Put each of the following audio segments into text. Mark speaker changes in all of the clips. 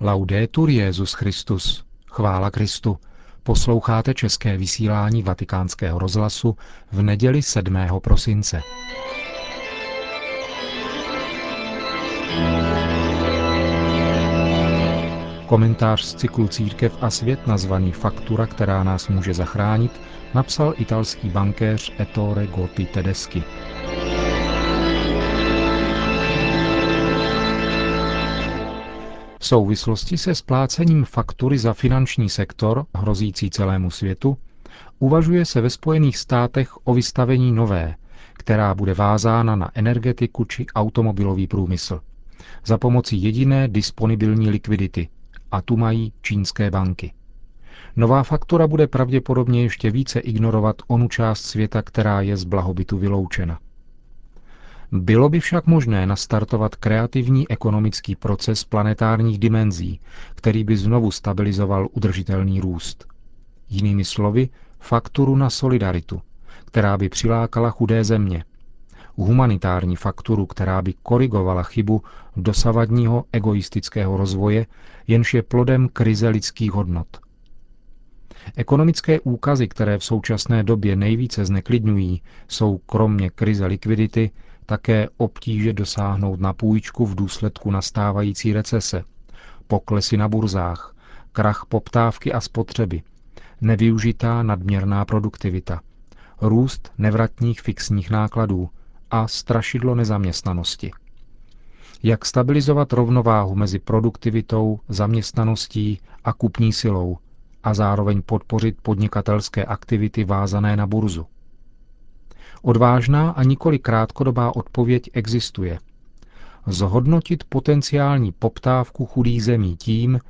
Speaker 1: Laudetur Jezus Christus. Chvála Kristu. Posloucháte české vysílání Vatikánského rozhlasu v neděli 7. prosince. Komentář z cyklu Církev a svět nazvaný Faktura, která nás může zachránit, napsal italský bankéř Ettore Gotti Tedeschi. V souvislosti se splácením faktury za finanční sektor, hrozící celému světu, uvažuje se ve Spojených státech o vystavení nové, která bude vázána na energetiku či automobilový průmysl. Za pomocí jediné disponibilní likvidity, a tu mají čínské banky. Nová faktura bude pravděpodobně ještě více ignorovat onu část světa, která je z blahobytu vyloučena. Bylo by však možné nastartovat kreativní ekonomický proces planetárních dimenzí, který by znovu stabilizoval udržitelný růst. Jinými slovy, fakturu na solidaritu, která by přilákala chudé země. Humanitární fakturu, která by korigovala chybu dosavadního egoistického rozvoje, jenž je plodem krize lidských hodnot. Ekonomické úkazy, které v současné době nejvíce zneklidňují, jsou kromě krize likvidity také obtíže dosáhnout na půjčku v důsledku nastávající recese, poklesy na burzách, krach poptávky a spotřeby, nevyužitá nadměrná produktivita, růst nevratních fixních nákladů a strašidlo nezaměstnanosti. Jak stabilizovat rovnováhu mezi produktivitou, zaměstnaností a kupní silou a zároveň podpořit podnikatelské aktivity vázané na burzu? Odvážná a nikoli krátkodobá odpověď existuje. Zhodnotit potenciální poptávku chudých zemí tím,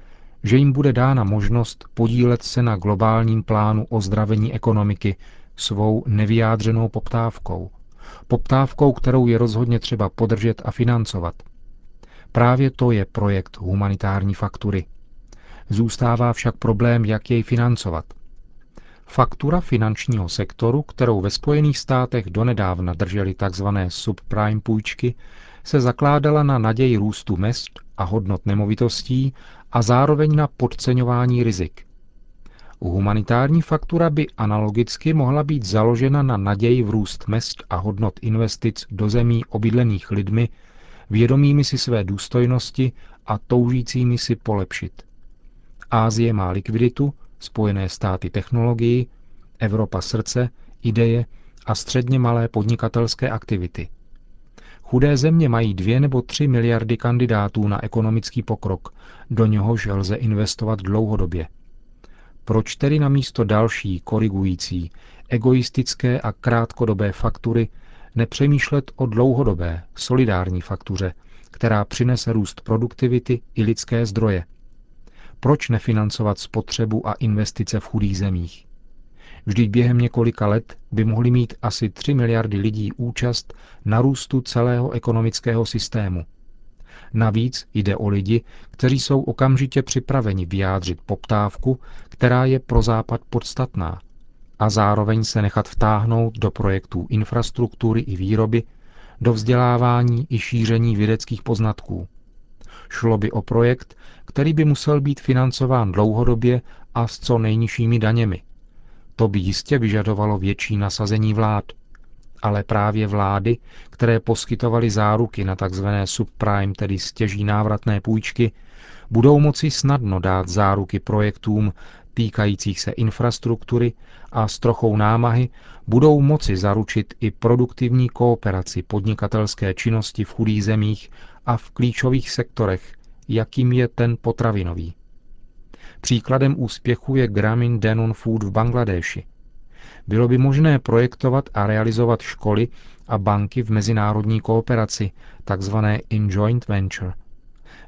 Speaker 1: že jim bude dána možnost podílet se na globálním plánu ozdravení ekonomiky svou nevyjádřenou poptávkou. Poptávkou, kterou je rozhodně třeba podržet a financovat. Právě to je projekt humanitární faktury. Zůstává však problém, jak jej financovat – Faktura finančního sektoru, kterou ve Spojených státech donedávna drželi tzv. subprime půjčky, se zakládala na naději růstu mest a hodnot nemovitostí a zároveň na podceňování rizik. Humanitární faktura by analogicky mohla být založena na naději v růst mest a hodnot investic do zemí obydlených lidmi, vědomými si své důstojnosti a toužícími si polepšit. Ázie má likviditu, Spojené státy technologii, Evropa srdce, ideje a středně malé podnikatelské aktivity. Chudé země mají dvě nebo tři miliardy kandidátů na ekonomický pokrok, do něhož lze investovat dlouhodobě. Proč tedy na místo další, korigující, egoistické a krátkodobé faktury nepřemýšlet o dlouhodobé, solidární faktuře, která přinese růst produktivity i lidské zdroje, proč nefinancovat spotřebu a investice v chudých zemích? Vždyť během několika let by mohli mít asi 3 miliardy lidí účast na růstu celého ekonomického systému. Navíc jde o lidi, kteří jsou okamžitě připraveni vyjádřit poptávku, která je pro Západ podstatná, a zároveň se nechat vtáhnout do projektů infrastruktury i výroby, do vzdělávání i šíření vědeckých poznatků. Šlo by o projekt, který by musel být financován dlouhodobě a s co nejnižšími daněmi. To by jistě vyžadovalo větší nasazení vlád. Ale právě vlády, které poskytovaly záruky na tzv. subprime, tedy stěží návratné půjčky, budou moci snadno dát záruky projektům týkajících se infrastruktury a s trochou námahy budou moci zaručit i produktivní kooperaci podnikatelské činnosti v chudých zemích a v klíčových sektorech, jakým je ten potravinový. Příkladem úspěchu je Gramin Denon Food v Bangladeši. Bylo by možné projektovat a realizovat školy a banky v mezinárodní kooperaci, takzvané in joint venture.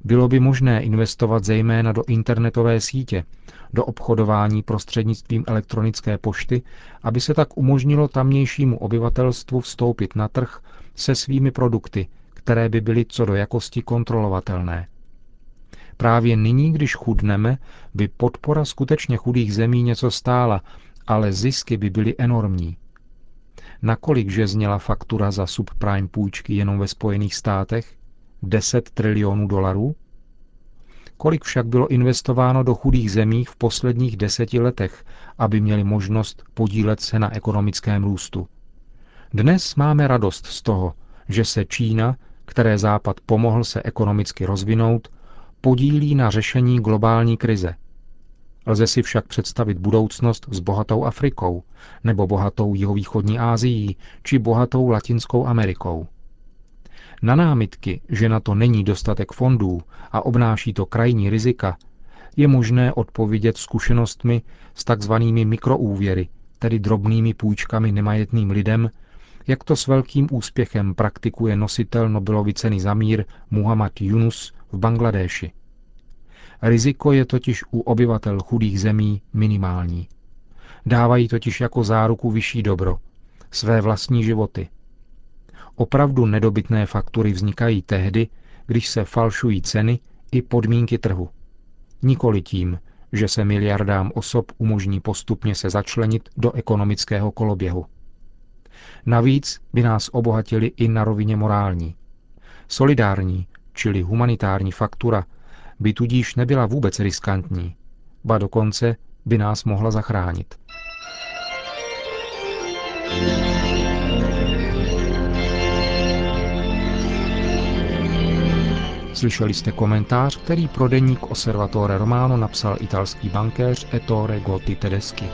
Speaker 1: Bylo by možné investovat zejména do internetové sítě, do obchodování prostřednictvím elektronické pošty, aby se tak umožnilo tamnějšímu obyvatelstvu vstoupit na trh se svými produkty, které by byly co do jakosti kontrolovatelné. Právě nyní, když chudneme, by podpora skutečně chudých zemí něco stála, ale zisky by byly enormní. Nakolik že zněla faktura za subprime půjčky jenom ve Spojených státech? 10 trilionů dolarů? Kolik však bylo investováno do chudých zemí v posledních deseti letech, aby měli možnost podílet se na ekonomickém růstu? Dnes máme radost z toho, že se Čína, které Západ pomohl se ekonomicky rozvinout, podílí na řešení globální krize. Lze si však představit budoucnost s bohatou Afrikou, nebo bohatou jihovýchodní Ázií, či bohatou Latinskou Amerikou. Na námitky, že na to není dostatek fondů a obnáší to krajní rizika, je možné odpovědět zkušenostmi s takzvanými mikroúvěry, tedy drobnými půjčkami nemajetným lidem, jak to s velkým úspěchem praktikuje nositel Nobelovy ceny za mír Muhammad Yunus v Bangladéši. Riziko je totiž u obyvatel chudých zemí minimální. Dávají totiž jako záruku vyšší dobro, své vlastní životy. Opravdu nedobytné faktury vznikají tehdy, když se falšují ceny i podmínky trhu. Nikoli tím, že se miliardám osob umožní postupně se začlenit do ekonomického koloběhu. Navíc by nás obohatili i na rovině morální. Solidární, čili humanitární faktura, by tudíž nebyla vůbec riskantní, ba dokonce by nás mohla zachránit. Slyšeli jste komentář, který pro deník Osservatore Romano napsal italský bankéř Ettore Gotti Tedeschi.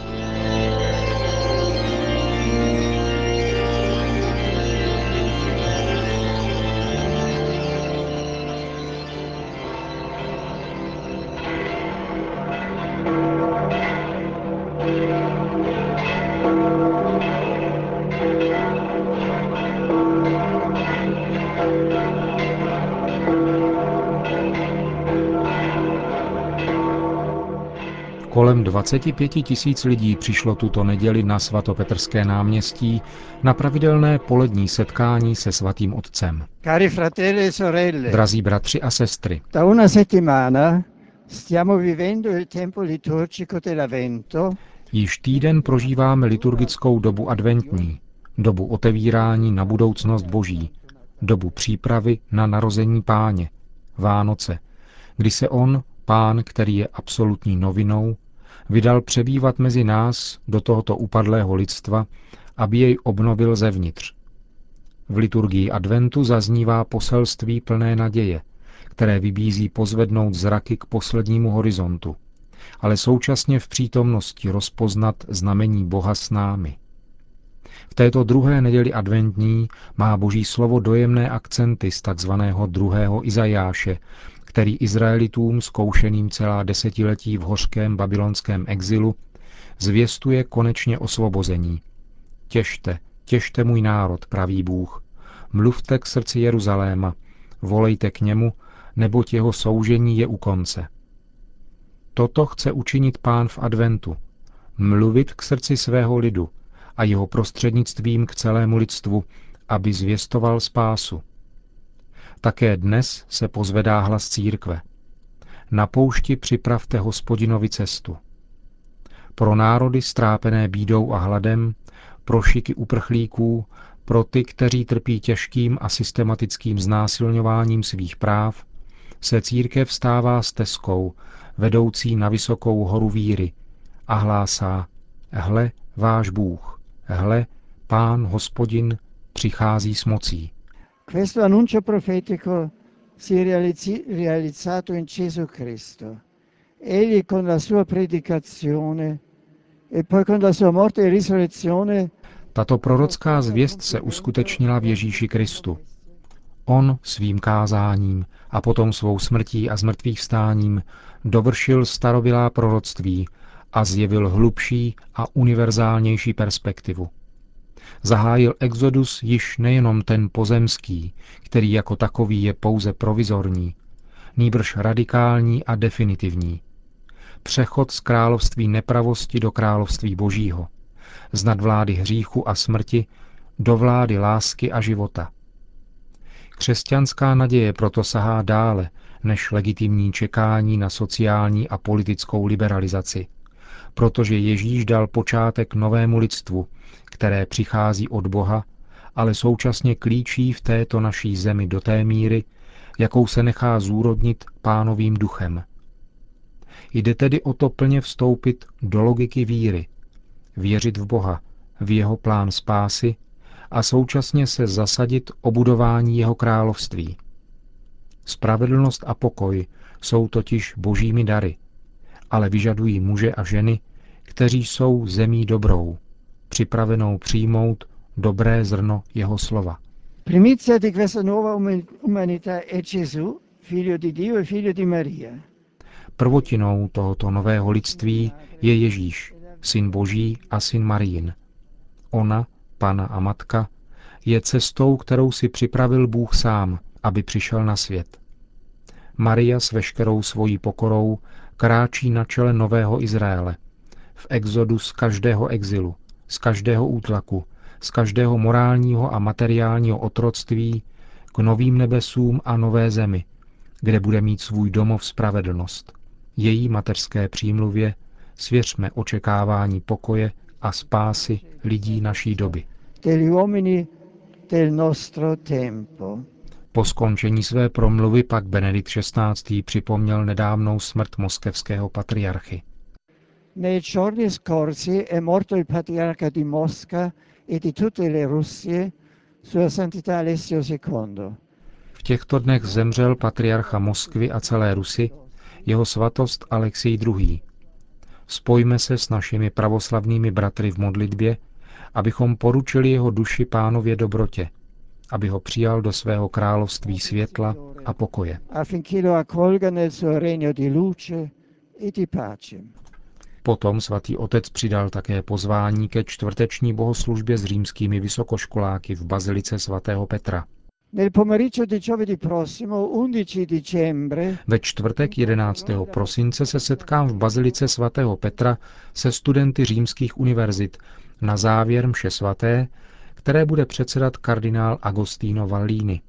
Speaker 1: Kolem 25 tisíc lidí přišlo tuto neděli na svatopetrské náměstí na pravidelné polední setkání se svatým otcem.
Speaker 2: Cari fratelli e sorelle,
Speaker 1: Drazí bratři a sestry,
Speaker 2: da una settimana stiamo vivendo il tempo liturgico dell'Avvento
Speaker 1: již týden prožíváme liturgickou dobu adventní, dobu otevírání na budoucnost Boží, dobu přípravy na narození páně, Vánoce, kdy se on, pán, který je absolutní novinou, vydal přebývat mezi nás do tohoto upadlého lidstva, aby jej obnovil zevnitř. V liturgii adventu zaznívá poselství plné naděje, které vybízí pozvednout zraky k poslednímu horizontu, ale současně v přítomnosti rozpoznat znamení Boha s námi. V této druhé neděli adventní má Boží slovo dojemné akcenty z takzvaného druhého Izajáše, který Izraelitům zkoušeným celá desetiletí v hořkém babylonském exilu zvěstuje konečně osvobození. Těšte, těšte můj národ, pravý Bůh. Mluvte k srdci Jeruzaléma, volejte k němu, neboť jeho soužení je u konce. Toto chce učinit pán v adventu. Mluvit k srdci svého lidu a jeho prostřednictvím k celému lidstvu, aby zvěstoval spásu. Také dnes se pozvedá hlas církve. Na poušti připravte hospodinovi cestu. Pro národy strápené bídou a hladem, pro šiky uprchlíků, pro ty, kteří trpí těžkým a systematickým znásilňováním svých práv, se církev stává stezkou, vedoucí na vysokou horu víry a hlásá, hle, váš Bůh, hle, pán, hospodin, přichází s mocí.
Speaker 2: Questo annuncio profetico si è realizzi- realizzato in Gesù Cristo. Egli con la sua predicazione e poi con la sua morte e risurrezione
Speaker 1: Tato prorocká zvěst se uskutečnila v Ježíši Kristu. On svým kázáním a potom svou smrtí a zmrtvých vstáním dovršil starobilá proroctví a zjevil hlubší a univerzálnější perspektivu. Zahájil exodus již nejenom ten pozemský, který jako takový je pouze provizorní, nýbrž radikální a definitivní. Přechod z království nepravosti do království božího, z nadvlády hříchu a smrti do vlády lásky a života. Křesťanská naděje proto sahá dále než legitimní čekání na sociální a politickou liberalizaci, protože Ježíš dal počátek novému lidstvu, které přichází od Boha, ale současně klíčí v této naší zemi do té míry, jakou se nechá zúrodnit pánovým duchem, Jde tedy o to plně vstoupit do logiky víry, věřit v Boha, v jeho plán spásy a současně se zasadit o budování jeho království. Spravedlnost a pokoj jsou totiž božími dary, ale vyžadují muže a ženy, kteří jsou zemí dobrou, připravenou přijmout dobré zrno jeho slova.
Speaker 2: Primizia di questa nuova umanità è Gesù, figlio di Dio e figlio di Maria.
Speaker 1: Prvotinou tohoto nového lidství je Ježíš, syn Boží a syn Marín. Ona, pana a matka, je cestou, kterou si připravil Bůh sám, aby přišel na svět. Maria s veškerou svojí pokorou kráčí na čele nového Izraele, v exodu z každého exilu, z každého útlaku, z každého morálního a materiálního otroctví k novým nebesům a nové zemi, kde bude mít svůj domov spravedlnost. Její mateřské přímluvě svěřme očekávání pokoje a spásy lidí naší doby. Po skončení své promluvy pak Benedikt XVI. připomněl nedávnou smrt moskevského patriarchy.
Speaker 2: Nei giorni scorsi è morto il patriarca di Mosca e di tutte le Russie, Sua Santità Alessio II.
Speaker 1: V těchto dnech zemřel patriarcha Moskvy a celé Rusy, jeho svatost Alexej II. Spojme se s našimi pravoslavnými bratry v modlitbě, abychom poručili jeho duši pánově dobrotě, aby ho přijal do svého království světla a pokoje. Potom svatý otec přidal také pozvání ke čtvrteční bohoslužbě s římskými vysokoškoláky v bazilice svatého Petra. Ve čtvrtek 11. prosince se setkám v bazilice svatého Petra se studenty římských univerzit na závěr mše svaté, které bude předsedat kardinál Agostino Vallini.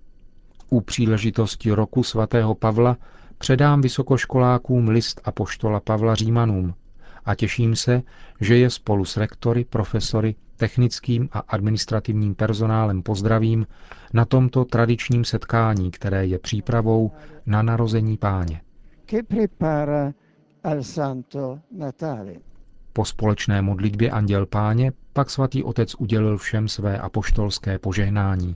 Speaker 1: U příležitosti roku svatého Pavla předám vysokoškolákům list apoštola Pavla Římanům, a těším se, že je spolu s rektory, profesory, technickým a administrativním personálem pozdravím na tomto tradičním setkání, které je přípravou na narození páně. Po společné modlitbě Anděl Páně pak svatý otec udělil všem své apoštolské požehnání.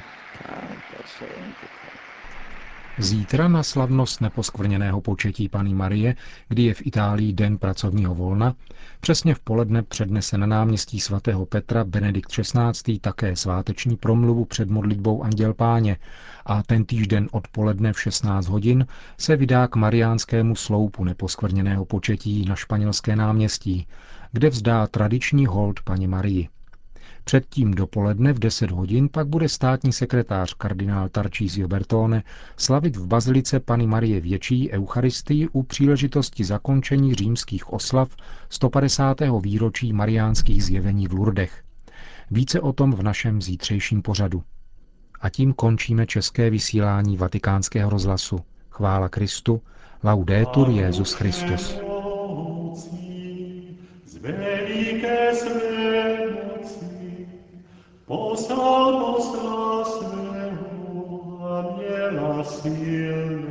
Speaker 1: Zítra na slavnost neposkvrněného početí Pany Marie, kdy je v Itálii den pracovního volna, přesně v poledne přednese na náměstí svatého Petra Benedikt XVI. také sváteční promluvu před modlitbou Anděl Páně a ten týžden odpoledne v 16 hodin se vydá k mariánskému sloupu neposkvrněného početí na španělské náměstí, kde vzdá tradiční hold paní Marii. Předtím dopoledne v 10 hodin pak bude státní sekretář kardinál Tarcísio Bertone slavit v bazilice Pany Marie Větší Eucharistii u příležitosti zakončení římských oslav 150. výročí mariánských zjevení v Lurdech. Více o tom v našem zítřejším pořadu. A tím končíme české vysílání vatikánského rozhlasu. Chvála Kristu, laudetur Jezus Christus. Poslal posla svého aniela silného